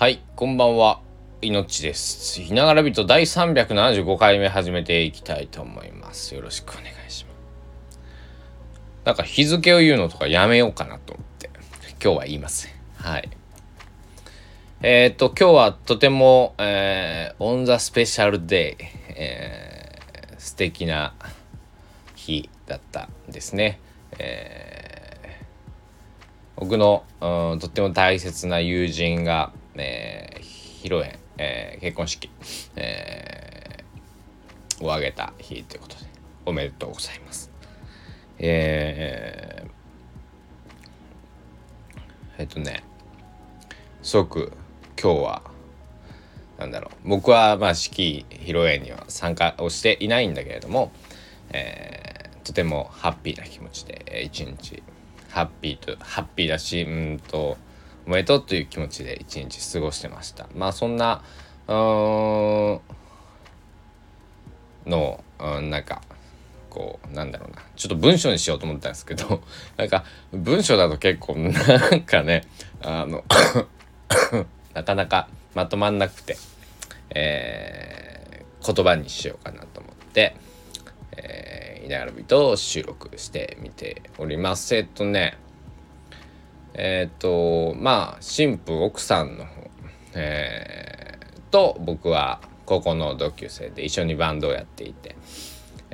はい、こんばんは。いのちです。いながらびーと第375回目始めていきたいと思います。よろしくお願いします。なんか日付を言うのとかやめようかなと思って、今日は言いません。はい。えーっと、今日はとても、えー、 on the special day、えー、素敵な日だったんですね。えー僕の、うん、とっても大切な友人が、えー、披露宴、えー結婚式、えーを挙げた日ということでおめでとうございます。えーえっとねすごく今日はなんだろう僕はまあ式披露宴には参加をしていないんだけれども、えーとてもハッピーな気持ちで一日ハッピーとハッピーだしうんとおめでとうという気持ちで一日過ごしてましたまあそんなのなんかこうなんだろうなちょっと文章にしようと思ったんですけど なんか文章だと結構なんかねあの なかなかまとまんなくて、えー言葉にしようかなと思って、えー、稲原人を収録してみております。えっとねえっとまあ新婦奥さんの方、えーと僕は高校の同級生で一緒にバンドをやっていて、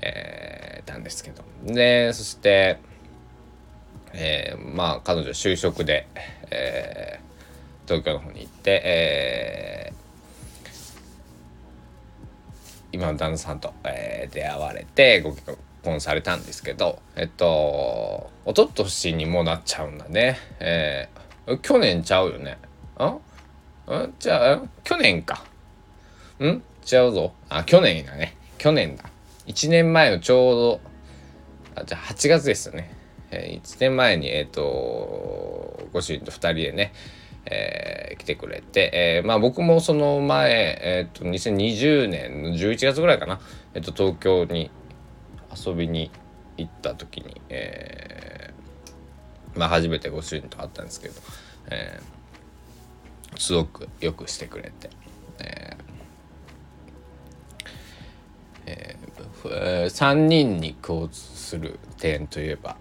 えーたんですけど。でそして、えーまあ彼女就職で、えー東京の方に行って、えー今の旦那さんと、えー出会われてご結婚されたんですけどえっと一昨年にもなっちゃうんだね。えー去年ちゃうよね。んんじゃあ去年か。ん？違うぞ。あ去年だね。去年だ。1年前のちょうどあじゃあ8月ですよね、え1年前にえっ、とご主人と2人でねえー来てくれて、えーまあ僕もその前、えー、と2020年の11月ぐらいかな、えー、と東京に遊びに行った時に、えーまあ初めてご主人と会ったんですけど、えーすごくよくしてくれて、えーえー3人に共通する点といえば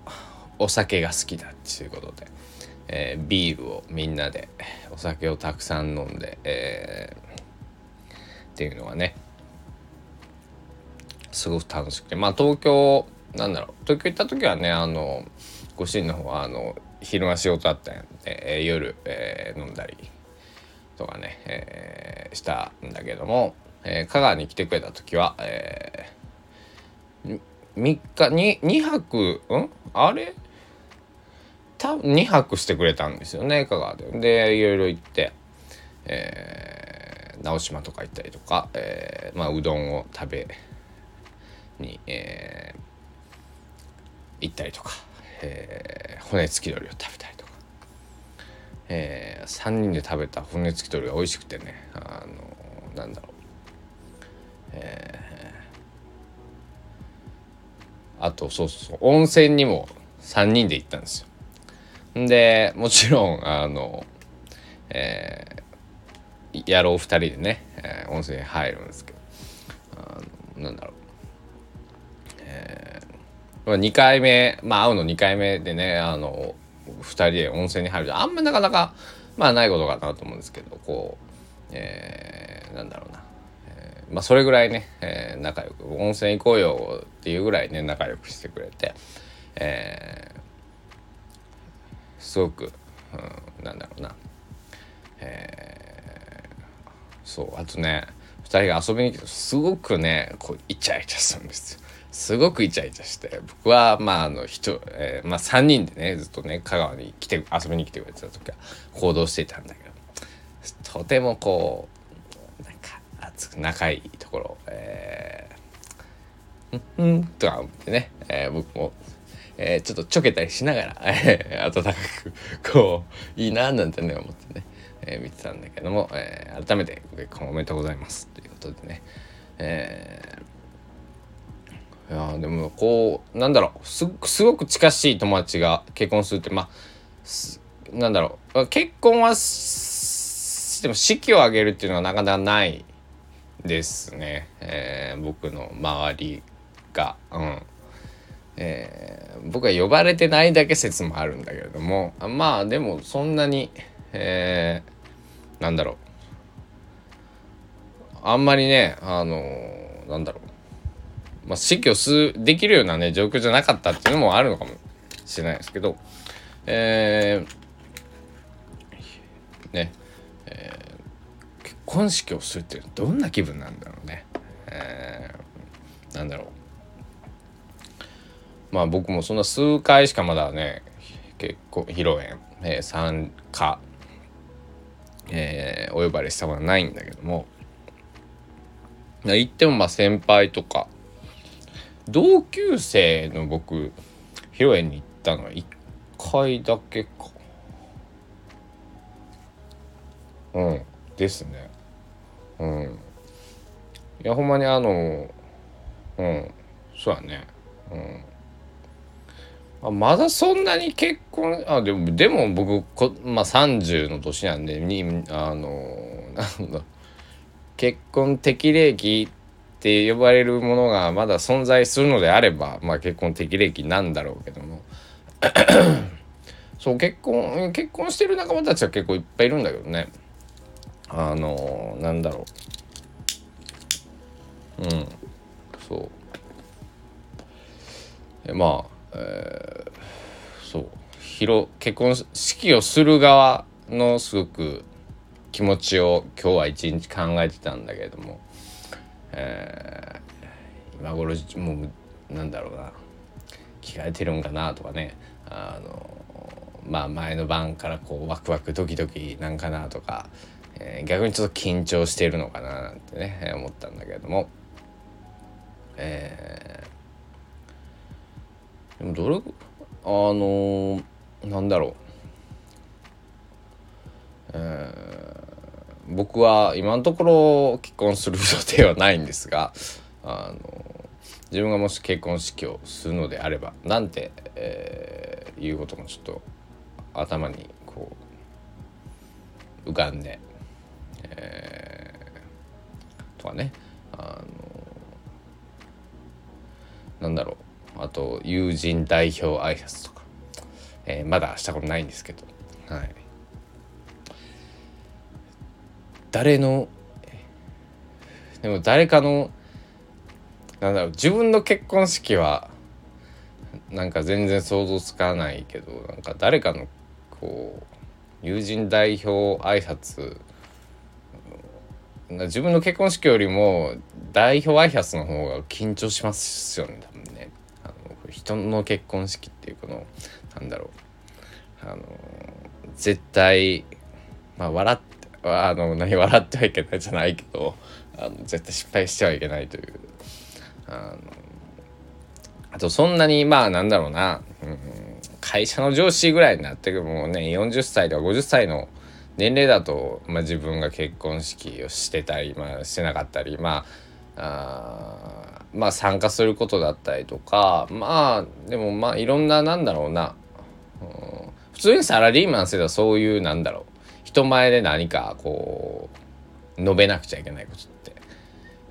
お酒が好きだっていうことで。えービールをみんなでお酒をたくさん飲んで、えーっていうのがねすごく楽しくて。まあ東京なんだろう。東京行った時はねあのご主人の方はあの昼間仕事あったんで、えー夜、えー飲んだりとかね、えーしたんだけども、えー香川に来てくれた時は、えー、3日に2泊ん？あれ？多分2泊してくれたんですよね香川で。でいろいろ行って、えー直島とか行ったりとか、えーまあ、うどんを食べに、えー行ったりとか、えー骨付き鳥を食べたりとか、え3人で食べた骨付き鳥が美味しくてねあのなんだろう、えーあとそうそう温泉にも3人で行ったんですよ。でもちろんあの、えー野郎2人でね、えー温泉に入るんですけどあのなんだろう、2回目まあ会うの2回目でねあの2人で温泉に入るあんまなかなかまあないことかなと思うんですけどこう、えーなんだろうな、えーまあそれぐらいね、えー仲良く温泉行こうよっていうぐらいね仲良くしてくれて、えーすごく、うん、なんだろうな、えーそうあとね2人が遊びに来てすごくねこうイチャイチャするんですよ。すごくイチャイチャして僕はまああの人、えーまあ、3人でねずっとね香川に来て遊びに来てくれてた時は行動していたんだけどとてもこうなんか熱く仲いいところえーうんうんとか思ってね、えー僕もえーちょっとちょけたりしながら、えー温かくこういいななんてね思ってね、えー見てたんだけども、えー改めてご結婚おめでとうございますということでね、えーいやでもこうなんだろうすすごく近しい友達が結婚するってまあなんだろう結婚はししても式を挙げるっていうのはなかなかないですね、えー、僕の周りが。うん。えー、僕は呼ばれてないだけ説もあるんだけれどもまあでもそんなに、えー、なんだろう。あんまりねあのー、なんだろう、まあ、死去すできるようなね状況じゃなかったっていうのもあるのかもしれないですけどえー、ね、えー、結婚式をするってどんな気分なんだろうね、えー、なんだろう。まあ僕もそんな数回しかまだね結構披露宴、えー、参加、えー、お呼ばれしたことはないんだけども行ってもまあ先輩とか同級生の僕披露宴に行ったのは1回だけか。うんですね。うん。いやほんまにあのうんそうやね。うん。あまだそんなに結婚あでもでも僕こ、まあ、30の年なんでにあのなんだ結婚適齢期って呼ばれるものがまだ存在するのであれば、まあ、結婚適齢期なんだろうけども。そう結婚結婚してる仲間たちは結構いっぱいいるんだけどね。あのなんだろう。うん。そう。えまあえー、そう。広結婚式をする側のすごく気持ちを今日は一日考えてたんだけれども、えー、今頃もうなんだろうな。着替えてるんかなとかね。あのまあ前の晩からこうワクワクドキドキなんかなとか、えー、逆にちょっと緊張してるのかななんてね思ったんだけれども、えー、でもどれあのー、なんだろう、えー、僕は今のところ結婚する予定はないんですがあの自分がもし結婚式をするのであればなんて、えー、いうこともちょっと頭にこう浮かんで、えー、とかねあのなんだろうあと友人代表挨拶とか、えー、まだしたことないんですけどはい。誰のでも誰かのなんだろう自分の結婚式はなんか全然想像つかないけどなんか誰かのこう友人代表挨拶自分の結婚式よりも代表挨拶の方が緊張しますよね多分ね。あの人の結婚式っていうこのなんだろうあの絶対まあ笑ってあの何笑ってはいけないじゃないけどあの絶対失敗してはいけないという。あのあとそんなにまあなんだろうな、うん会社の上司ぐらいになってくもうね。40歳とか50歳の年齢だと、まあ、自分が結婚式をしてたり、まあ、してなかったりまああまあ参加することだったりとかまあでもまあいろんななんだろうな、うん、普通にサラリーマンすればそういうなんだろう。人前で何かこう述べなくちゃいけないことって、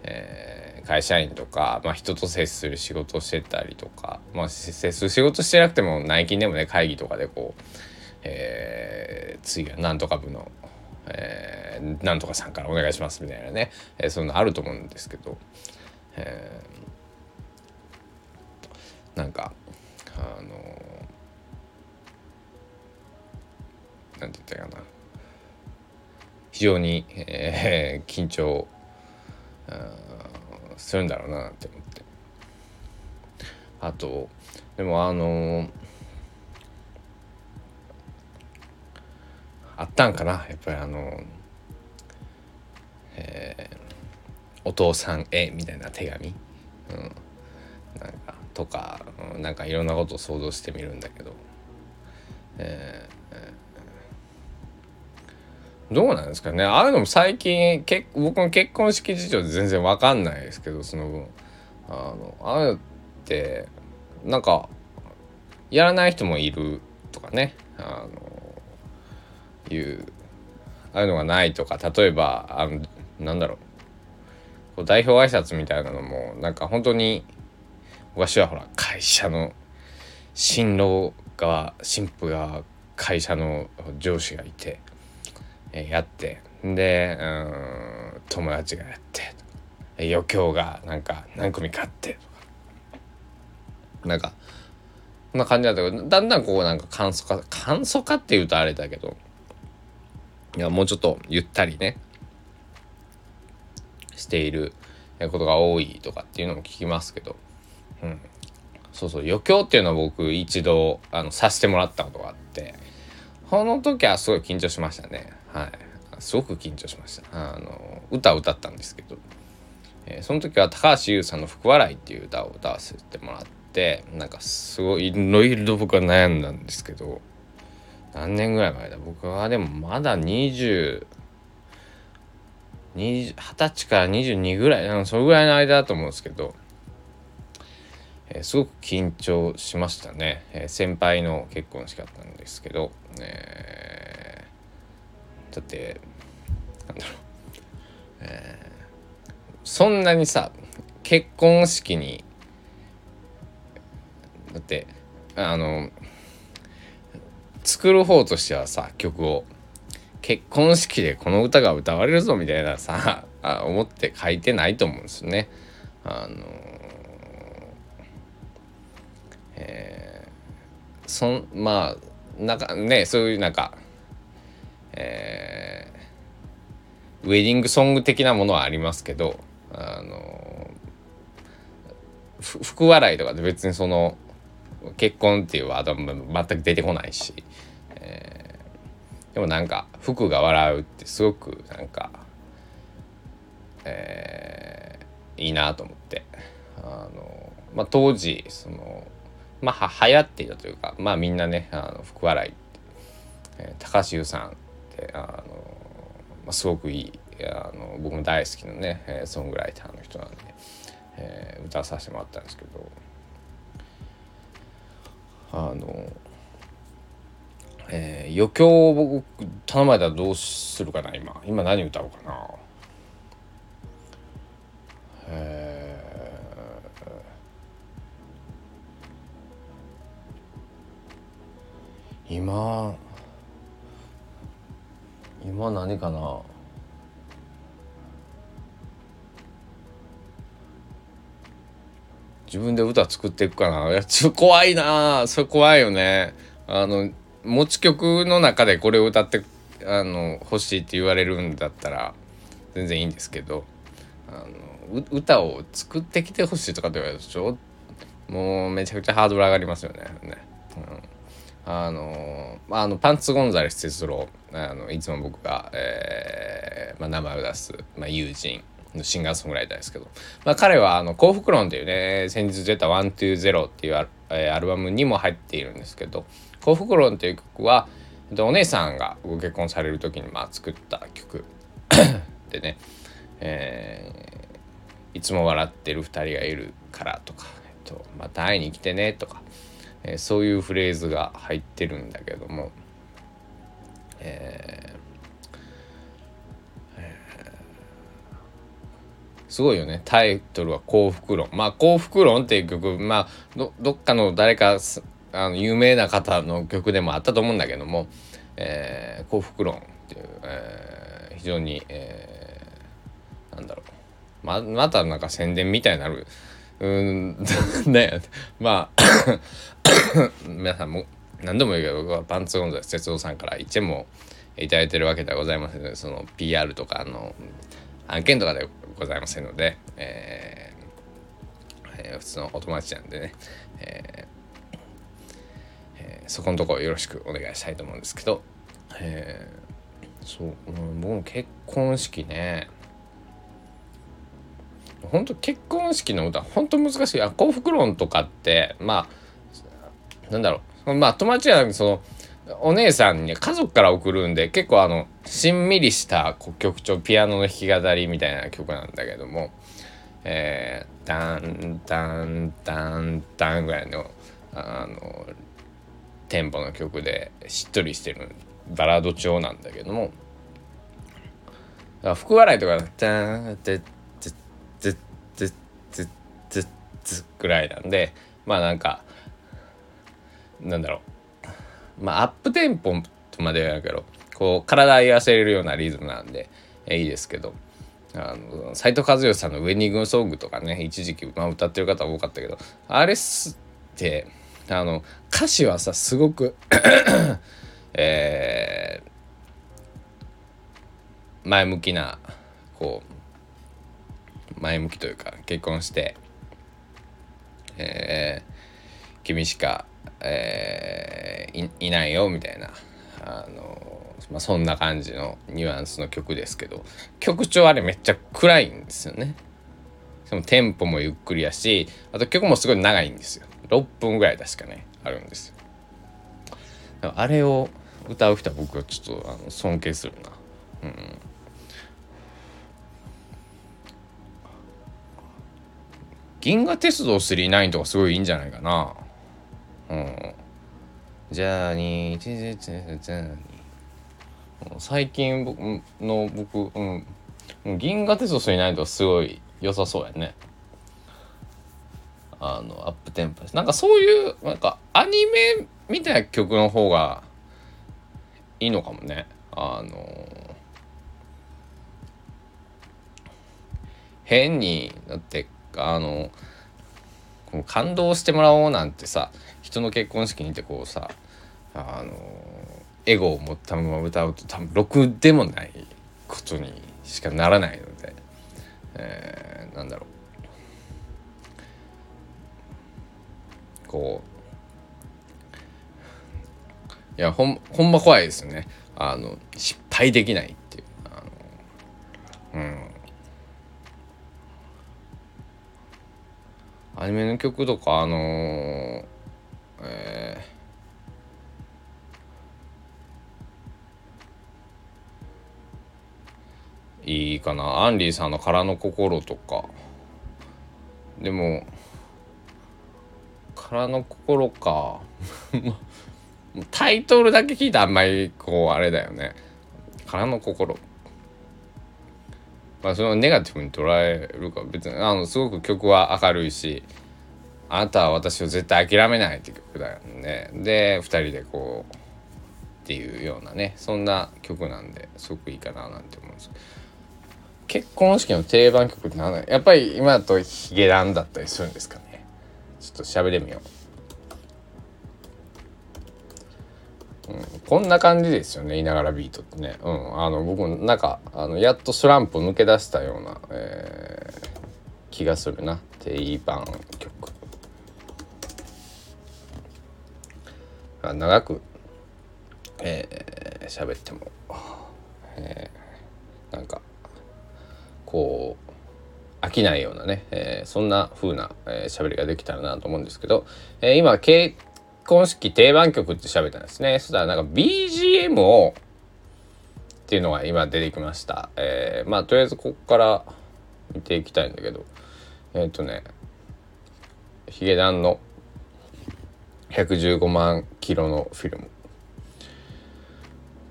えー会社員とか、まあ、人と接する仕事をしてたりとか、まあ、接する仕事してなくても内勤でもね会議とかでこう、えー、次はなんとか部の、えー、なんとかさんからお願いしますみたいなね、えー、そういうのあると思うんですけど、えー、なんかあのなんて言ったかな。非常に、えー、緊張するんだろうなって思って。あとでもあのあったんかな？やっぱりあのえー、お父さんへみたいな手紙、うん、なんかとか、うん、なんかいろんなことを想像してみるんだけど、えどうなんですかね。ああいうのも最近け僕の結婚式事情で全然わかんないですけどその分。あのああいうのってなんかやらない人もいるとかね。あのいうああいうのがないとか。例えばあのなんだろう。こう代表挨拶みたいなのもなんか本当に昔はほら会社の新郎側新婦が会社の上司がいて、やってでうん友達がやって余興がなんか何組かあってとかなんかこんな感じだったけどだんだんこうなんか簡素化簡素化っていうとあれだけどいやもうちょっとゆったりねしていることが多いとかっていうのも聞きますけど、うん、そうそう余興っていうのは僕一度あのさせてもらったことがあってこの時はすごい緊張しましたね。はい。すごく緊張しました。あの歌を歌ったんですけど、えー、その時は高橋優さんの「福笑い」っていう歌を歌わせてもらってなんかすごいいろいろ僕は悩んだんですけど何年ぐらい前だ？僕はでもまだ20 20歳から22ぐらいそれぐらいの間だと思うんですけど、えー、すごく緊張しましたね、えー、先輩の結婚式だったんですけど、えー、だってなんだろう、えー、そんなにさ結婚式にだってあの作る方としてはさ曲を結婚式でこの歌が歌われるぞみたいなさ思って書いてないと思うんですよね。あのえー、そんまあなんかねそういうなんか、えー、ウェディングソング的なものはありますけどあの福笑いとかで別にその結婚っていうワードは全く出てこないし、えーでもなんか服が笑うってすごくなんか、えー、いいなと思って。あの、まあ、当時そのまあ流行っていたというかまあみんなねあの福笑い、え、高橋優さんてあの、まあ、すごくいいあの僕も大好きなね、えー、ソングライターの人なんで、えー、歌わさせてもらったんですけどあのえー、余興を僕頼まれたらどうするかな今。今何歌おうかな。えー、今今何かな？自分で歌作っていくかな？いやちょ怖いな。それ怖いよね。あの持ち曲の中でこれを歌ってあの欲しいって言われるんだったら全然いいんですけどあの歌を作ってきてほしいとかって言われるとちょ？もうめちゃくちゃハードル上がりますよね。ね。うん、あのあのパンツ・ゴンザレス哲郎あのいつも僕が、えーまあ、名前を出す、まあ、友人のシンガーソングライターですけど、まあ、彼はあの幸福論っていうね先日出た「120」っていうア,、えー、アルバムにも入っているんですけど幸福論っていう曲はお姉さんがご結婚される時にまあ作った曲 でね、えー、いつも笑ってる2人がいるからとか、えっと、また会いに来てねとか、えー、そういうフレーズが入ってるんだけども、えーすごいよね。タイトルは「幸福論」まあ「幸福論」っていう曲まあどどっかの誰かあの有名な方の曲でもあったと思うんだけども「えー、幸福論」っていう、えー、非常に、えー、なんだろう。ままたなんか宣伝みたいになるうん ねまあ 皆さんも何度も言うけど僕はパンツオンザ哲夫さんから1円も頂いてるわけではございませんのでその PR とかの案件とかでございませんので、えーえー、普通のお友達なんでね、えーえーそこのところよろしくお願いしたいと思うんですけど、えー、そう、僕も結婚式ね本当結婚式の歌本当難しい。あ幸福論とかってまあなんだろう。まあ友達じゃなくてそのお姉さんに家族から送るんで結構あのしんみりした曲調ピアノの弾き語りみたいな曲なんだけどもえー、ダンダンダンダンぐらいのあのテンポの曲でしっとりしてるバラード調なんだけども福笑いとか「じゃんでずずずずず」ぐらいなんでまあなんかなんだろう。まあアップテンポとまではやけどこう体合わせれるようなリズムなんで、いいですけど。あの斉藤和義さんのウェディングソングとかね一時期、まあ、歌ってる方多かったけどあれっすってあの歌詞はさすごく えー、前向きなこう前向きというか結婚してえー、君しか、えー、いないよみたいなあのまあ、そんな感じのニュアンスの曲ですけど曲調あれめっちゃ暗いんですよね。そのテンポもゆっくりやしあと曲もすごい長いんですよ。6分ぐらい確かねあるんですよ。あれを歌う人は僕はちょっとあの尊敬するな。うん銀河鉄道999とかすごいいいんじゃないかな。うん。じゃあに、じゃじゃじゃに。最近僕の僕、うん、銀河鉄道999とかすごい良さそうやね。あの、アップテンポです。なんかそういう、なんかアニメみたいな曲の方がいいのかもね。あの変にだってあの感動してもらおうなんてさ人の結婚式にてこうさあのエゴを持ったまま歌うと多分ろくでもないことにしかならないので、えー、なんだろう。こういやほんほんま怖いですよね。あの失敗できないっていうあのうんアニメの曲とかあのー、えー、いいかな。アンリーさんの「空の心」とか。でも「空の心」か。タイトルだけ聞いたらあんまりこうあれだよね「空の心」まあそのネガティブに捉えるか別にあのすごく曲は明るいし「あなたは私を絶対諦めない」って曲だよね。で2人でこうっていうようなねそんな曲なんですごくいいかななんて思うんです。けど結婚式の定番曲って何だやっぱり今だとヒゲダンだったりするんですかね。ちょっと喋ってみよう。うん、こんな感じですよねいながらビートってね、うん、あの僕なんかあのやっとスランプ抜け出したような、えー、気がするな。定番曲。あ長くえー、喋っても、えー、なんかこう飽きないようなね、えー、そんな風な喋、えー、りができたらなと思うんですけど、えー、今経婚式定番曲って喋ったんですね。そしたらなんか BGM をっていうのが今出てきました。えー、まあとりあえずここから見ていきたいんだけど、えっ、ー、とね、ヒゲダンの115万キロのフィルム。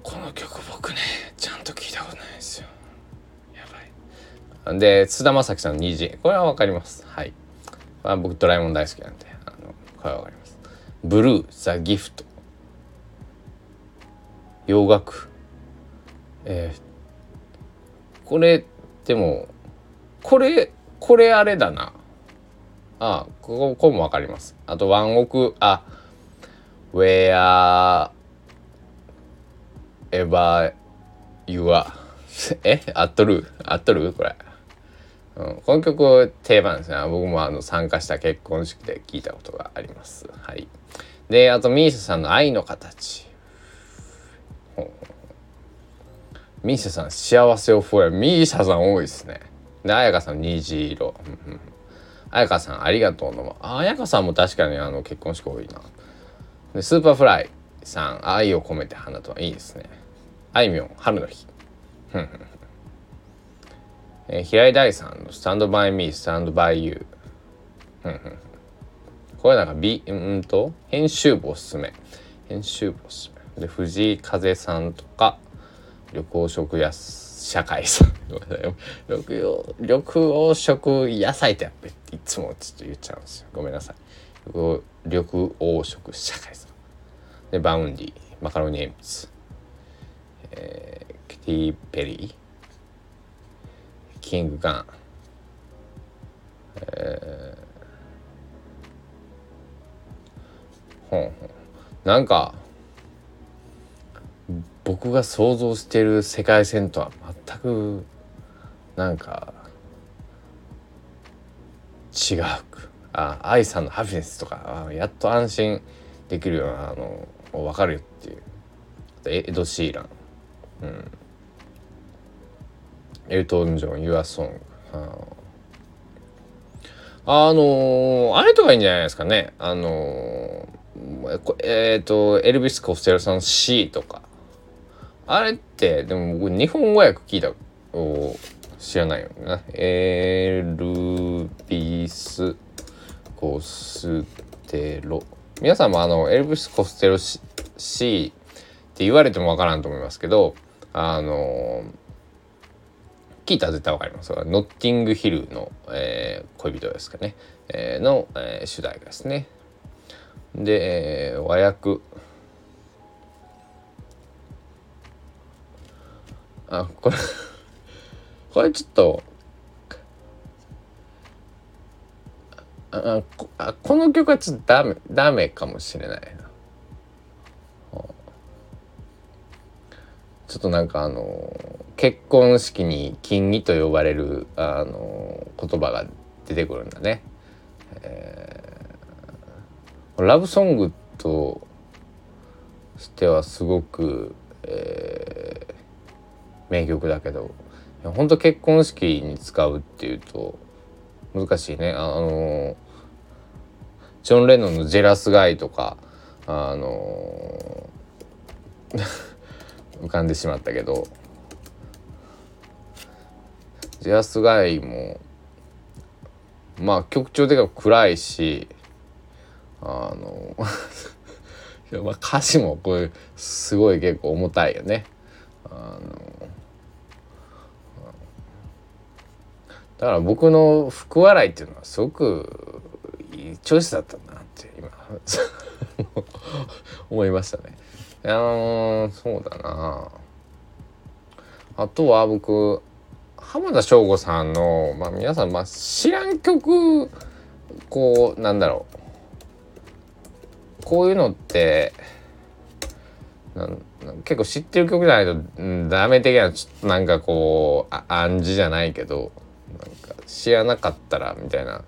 この曲僕ね、ちゃんと聞いたことないですよ。やばい。で、津田将暉さんの虹。これはわかります。はい。まあ、僕ドラえもん大好きなんで、あの、これはわかります。ブルーザ・ギフト洋楽。えー、これでもこれこれあれだな。あこここもわかります。あとワンオクあ Where ever you are え？合っとる？合っとる？これ、うん、この曲定番ですね僕もあの参加した結婚式で聞いたことがありますはいで、あと、ミーシャさんの愛の形。ミーシャさん、幸せをフォーミーシャさん多いですね。で、彩香さん、虹色。彩香さん、ありがとうの。あ、彩香さんも確かにあの結婚式多いな。で、スーパーフライさん、愛を込めて花束をいいですね。あいみょん、春の日。えー、平井大さんの Stand by me、Stand by you。これなんか B うんと編集部おすすめ。編集部おすすめ。で藤井風さんとか旅行食安社会さん。緑黄緑黄色野菜ってやっぱいつもちょっと言っちゃうんですよ。ごめんなさい。緑黄色社会さん。でバウンディマカロニ鉛筆えー、キティ・ペリー。キングガン。えー、ほんほんなんか僕が想像してる世界線とは全くなんか違う。あ愛さんのハピネスとかあやっと安心できるようなあの分かるよっていう。エド・シーラン、うん、エルトン・ジョン「ユア・ソング」あのー、あれとかいいんじゃないですかね。あのー、えっ、ー、とエルビス・コステロさん「C」とか。あれってでも僕日本語訳聞いたを知らないよねエルビス・コステロ皆さんもあのエルビス・コステロ C って言われてもわからんと思いますけどあの聞いたら絶対わかります。ノッティングヒルの、えー、恋人ですかね、えー、の、えー、主題歌ですね。で、えー、和訳。あこれ これちょっとあこあこの曲はちょっとダメダメかもしれないな。ちょっとなんかあの結婚式に金儀と呼ばれるあの言葉が出てくるんだね。えー、ラブソングとしてはすごく、えー、名曲だけど本当結婚式に使うっていうと難しいね。あのジョン・レノンの「ジェラス・ガイ」とかあの 浮かんでしまったけどジャスガイもまあ曲調的に暗いしあの まあ歌詞もこれすごい結構重たいよね。あのだから僕の福笑いっていうのはすごくいいチョイスだったなって今 思いましたね。いやそうだなあとは僕浜田省吾さんの、まあ、皆さん、まあ、知らん曲こうなんだろう。こういうのってなん結構知ってる曲じゃないと、うん、ダメ的なちょっとなんかこう暗示じゃないけどなんか知らなかったらみたいな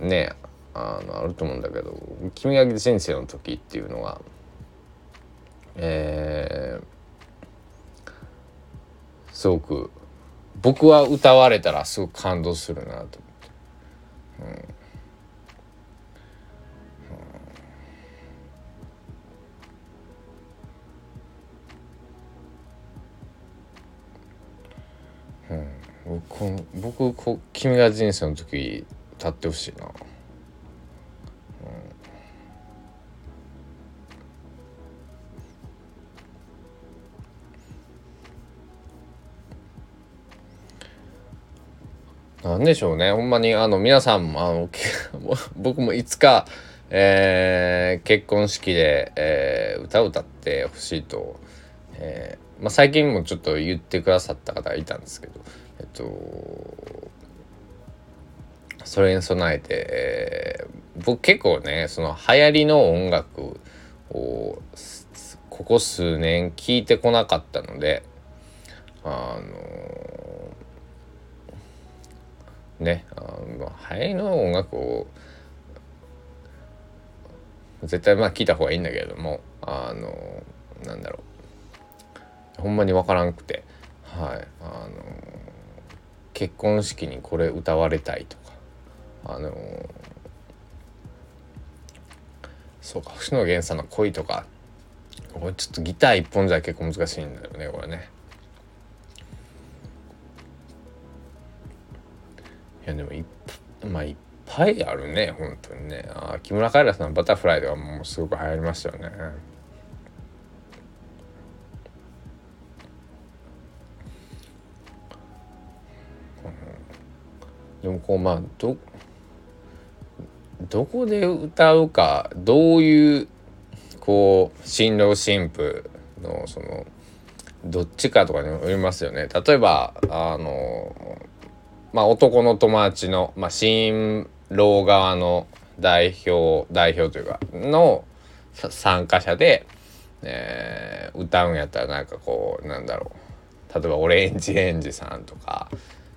ねあのあると思うんだけど「君が人生の時」っていうのがえー、すごく僕は歌われたらすごく感動するなと思って。うん、うん、僕僕こ君が人生の時立ってほしいな。なんでしょうね。ほんまにあの皆さんもあの 僕もいつか、えー、結婚式で、えー、歌を歌ってほしいと、えーまあ、最近もちょっと言ってくださった方がいたんですけどえっとそれに備えて、えー、僕結構ねその流行りの音楽をここ数年聞いてこなかったのであのねあの流行りの音楽を絶対まあ聞いた方がいいんだけれどもあのなんだろう。ほんまに分からんくて。はい。あの結婚式にこれ歌われたいとか。あのそうか星野源さんの恋とか。これちょっとギター一本じゃ結構難しいんだよねこれね。やでもいっまあいっぱいあるね本当にねあ木村カエラさんのバタフライではもうすごく流行りましたよねでもこうまあどどこで歌うかどういうこう新郎新婦のそのどっちかとかにもよりますよね。例えばあのまあ男の友達の、まあ、新郎側の代表代表というかの参加者で、えー、歌うんやったらなんかこうなんだろう。例えばオレンジレンジさんとか、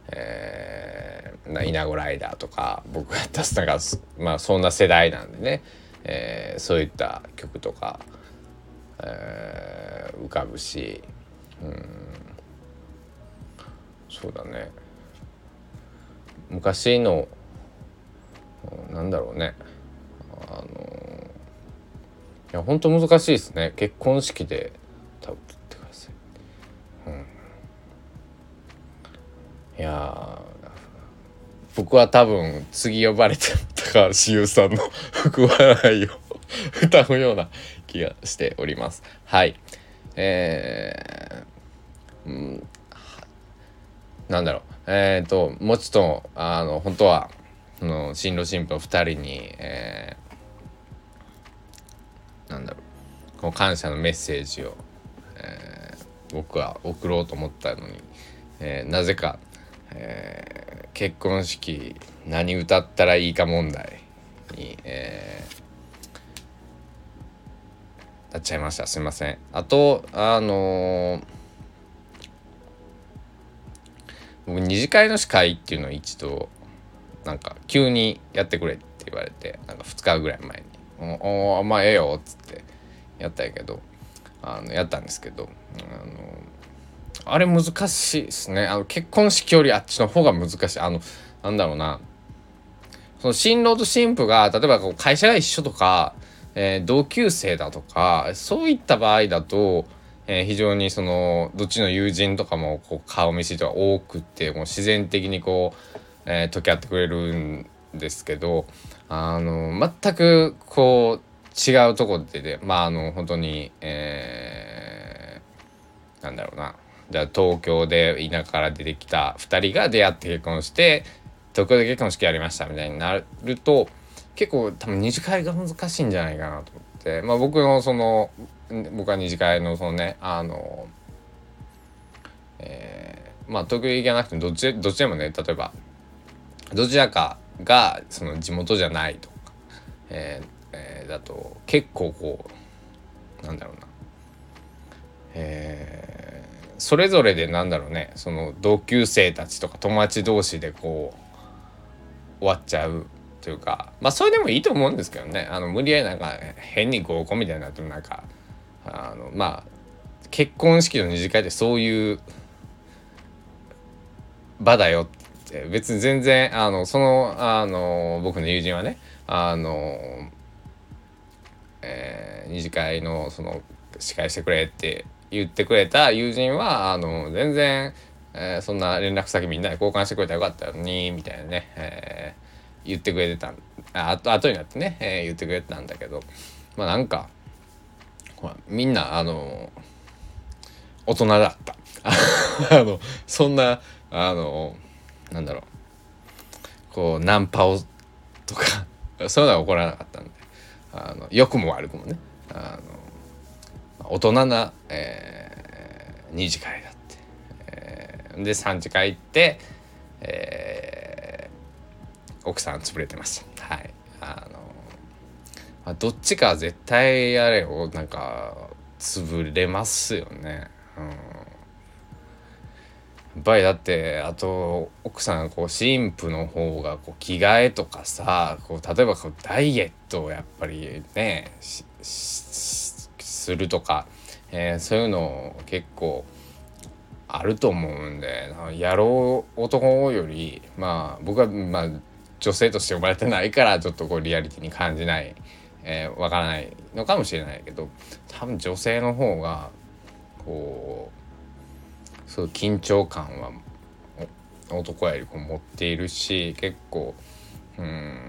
えー、稲子ライダーとか僕がやったなんかまあそんな世代なんでね、えー、そういった曲とか、えー、浮かぶしうん。そうだね。昔のなんだろうね。あのいや本当難しいですね。結婚式で歌ってください、うん、いや僕は多分次呼ばれて高橋優さんの 「福笑い」を 歌うような気がしております。はい。えー、うん、なんだろう。えっ、ー、ともうちょっとあの本当はその新郎新婦2人に、えー、なんだろうこの感謝のメッセージを、えー、僕は送ろうと思ったのに、えー、なぜか、えー、結婚式何歌ったらいいか問題に、えー、なっちゃいました。すいません。あとあのー、僕二次会の司会っていうのを一度なんか急にやってくれって言われてなんか2日ぐらい前に「おおまあええよ」っつってやったんやけどあのやったんですけどあのあれ難しいですね。あの結婚式よりあっちの方が難しい。あのなんだろうな。その新郎と新婦が例えばこう会社が一緒とか、えー、同級生だとかそういった場合だと、えー、非常にそのどっちの友人とかもこう顔見知りとか多くってもう自然的にこうえー、解き合ってくれるんですけどあの全くこう違うとこででまああの本当に、えー、なんだろうな。じゃあ東京で田舎から出てきた2人が出会って結婚して東京で結婚式やりましたみたいになると結構多分二次会が難しいんじゃないかなと思って、まあ、僕のその僕は二次会のそのねあの、えー、まあ東京行かなくてもどっちどっちでもね例えばどちらかがその地元じゃないとか、えーえー、だと結構こうなんだろうな、えー、それぞれでなんだろうねその同級生たちとか友達同士でこう終わっちゃうというかまあそれでもいいと思うんですけどねあの無理やりなんか変に合コンみたいになってもなんかあのまあ結婚式の二次会ってそういう場だよって。別に全然あのそのあの僕の友人はねあの、えー、二次会のその司会してくれって言ってくれた友人はあの全然、えー、そんな連絡先みんなで交換してくれたらよかったのにみたいなね、えー、言ってくれてたああ後になってね、えー、言ってくれてたんだけどまあなんかみんなあの大人だった。あのそんなあのなんだろう。こうナンパをとかそういうのは起こらなかったんで。あの良くも悪くもね。あの大人な、えー、2次会だって、えー、で3次会行って、えー、奥さん潰れてました。はい、あ、どっちか絶対あれをなんか潰れますよね。うん。やっぱりだってあと奥さんこう新婦の方がこう着替えとかさこう例えばこうダイエットをやっぱりねするとか、えー、そういうの結構あると思うんでやろう男よりまあ僕はまあ女性として生まれてないからちょっとこうリアリティに感じない、えー、わからないのかもしれないけど多分女性の方がこうそう緊張感は男よりこう持っているし結構うん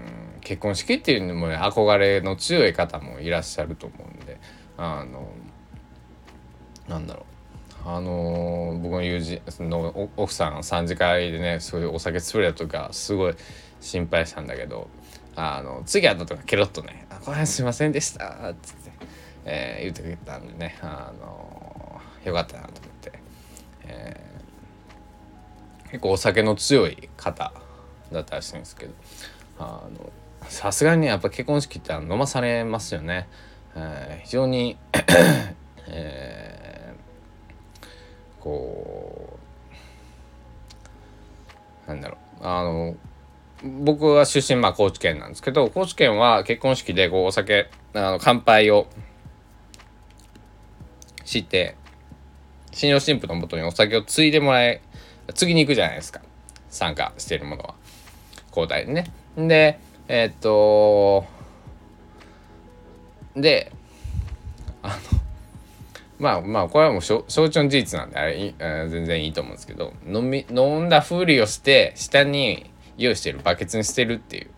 結婚式っていうのも、ね、憧れの強い方もいらっしゃると思うんであのなんだろう。あの、僕の友人の奥さん3次会でねそういうお酒潰れたとかすごい心配したんだけどあの次会ったとかケロッとね「これすいませんでした」っつって、えー、言ってくれたんでね、あのー、よかったなと思って、えー、結構お酒の強い方だったらしいんですけど。あのさすがにやっぱ結婚式って飲まされますよね。えー、非常に えー、こうなんだろう。あの僕は出身まあ高知県なんですけど高知県は結婚式でこうお酒あの乾杯をして新郎新婦のもとにお酒を継いでもらえ継ぎに行くじゃないですか。参加しているものは。交代でね。でえー、っとであのまあまあこれはもう承知の事実なんであれ全然いいと思うんですけど飲み飲んだふりをして下に用意してるバケツに捨てるっていう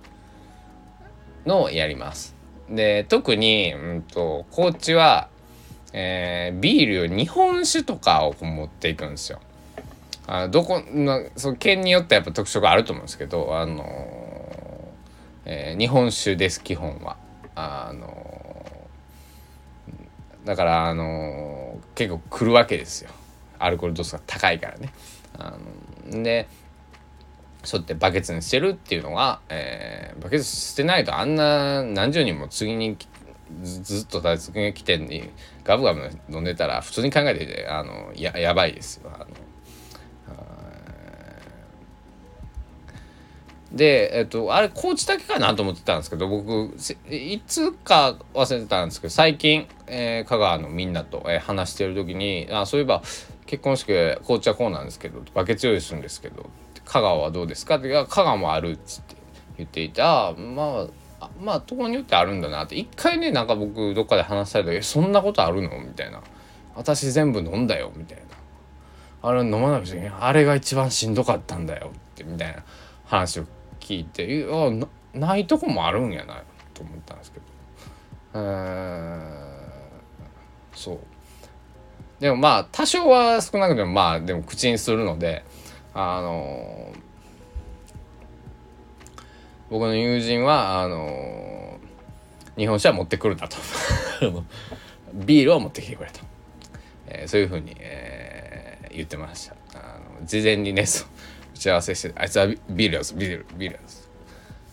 のをやります。で特に、うんと、高知は、えー、ビールを日本酒とかを持っていくんですよ。あどこのその県によってやっぱ特徴があると思うんですけど、あのー、えー、日本酒です基本は。あのー、だからあの結構来るわけですよアルコール度数が高いからね。あのでそうやってバケツに捨てるっていうのが、えー、バケツ捨てないとあんな何十人も次にずっと立ち続けてんにガブガブ飲んでたら普通に考えてあのややばいですよ。あので、えっと、あれ高知だけかなと思ってたんですけど僕いつか忘れてたんですけど最近、えー、香川のみんなと、えー、話してる時にあそういえば結婚式高知はこうなんですけどバケツ用意するんですけど香川はどうですか?」って「香川もある」っつって言っていてまあまあところによってあるんだなって。一回ねなんか僕どっかで話したら「えそんなことあるの?」みたいな「私全部飲んだよ」みたいな「あれ飲まなくちゃあれが一番しんどかったんだよ」ってみたいな。話を聞いてあなないとこもあるんやなと思ったんですけど。えー、そう。でもまあ多少は少なくてもまあでも口にするのであの僕の友人はあの日本酒は持ってくるんだと。ビールを持ってきてくれと、えー、そういうふうに、えー、言ってました。あの事前にねそ打ち合わせしてあいつはビールやすビールビールやす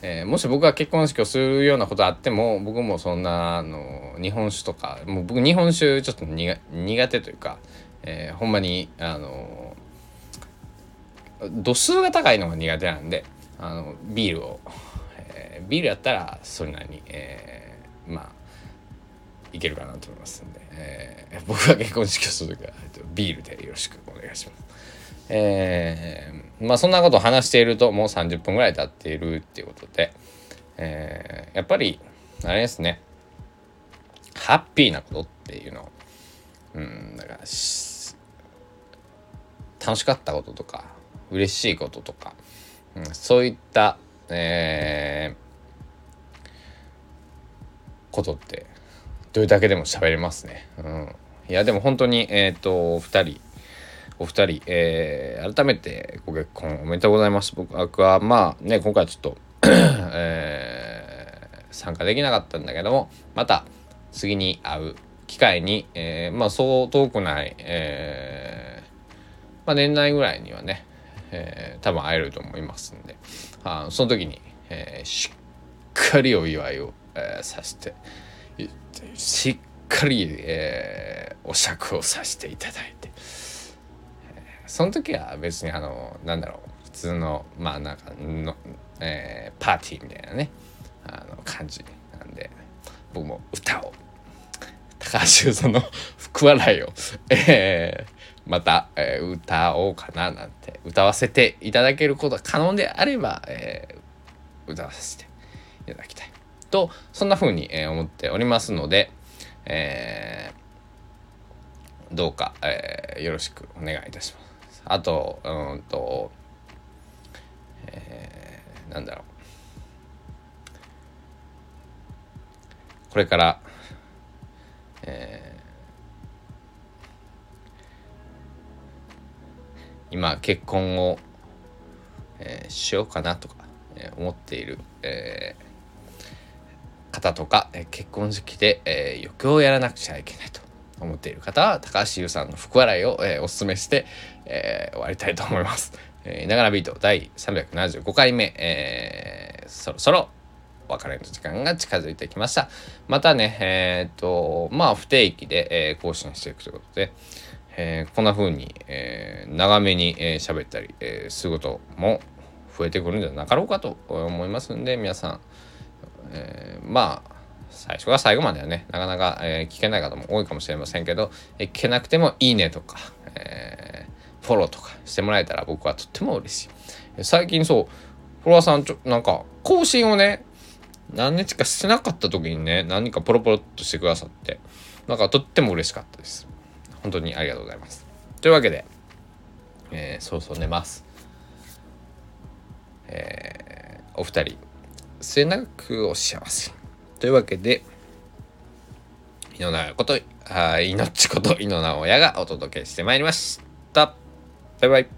えー、もし僕が結婚式をするようなことあっても僕もそんなあの日本酒とかもう僕日本酒ちょっと苦手というか、えー、ほんまにあの度数が高いのが苦手なんであのビールを、えー、ビールやったらそれなりに、えー、まあいけるかなと思いますんで、えー、僕が結婚式をする時はビールでよろしくお願いします。えー、まあそんなことを話しているともう30分ぐらい経っているっていうことで、えー、やっぱりあれですねハッピーなことっていうのうんだから楽しかったこととか嬉しいこととか、うん、そういった、えー、ことってどれだけでも喋れますね。うん、いやでも本当にえっ、ー、と2人お二人、えー、改めてご結婚おめでとうございます。僕はまあね今回ちょっと えー、参加できなかったんだけどもまた次に会う機会に、えー、まあそう遠くない、えーまあ、年内ぐらいにはねえー、多分会えると思いますんで。あその時に、えー、しっかりお祝いを、えー、させてしっかり、えー、お酌をさせていただいて、え、その時は別にあのなんだろう普通のまあなんかの、えー、パーティーみたいなねあの感じなんで僕も歌を高橋優の 福笑いを、えー、また、えー、歌おうかななんて歌わせていただけることが可能であれば、えー、歌わせていただきたいとそんな風に、えー、思っておりますので、えー、どうか、えー、よろしくお願いいたします。あとうんと、えー、なんだろうこれから、えー今結婚を、えー、しようかなとか、えー、思っている、えー、方とか、え結婚時期で、え余興をやらなくちゃいけないと思っている方は高橋優さんの福笑いを、えおすすめして、え終わりたいと思います。えー、ながらビート第375回目、えそろそろお別れの時間が近づいてきました。またね、えっと、まあ不定期で、え更新していくということで、えー、こんな風に、えー、長めに喋、えー、ったり、えー、することも増えてくるんじゃなかろうかと思いますんで皆さん、えー、まあ最初から最後まではねなかなか、えー、聞けない方も多いかもしれませんけど、えー、聞けなくても「いいね」とか、えー、フォローとかしてもらえたら僕はとっても嬉しい。最近そうフォロワーさんちょなんか更新をね何日かしてなかった時にね何かポロポロっとしてくださってなんかとっても嬉しかったです。本当にありがとうございます。というわけで、えー、そうそう寝ます。えー、お二人、末永くお幸せ。というわけで、井の名こと、あ命こと井の名親がお届けしてまいりました。バイバイ。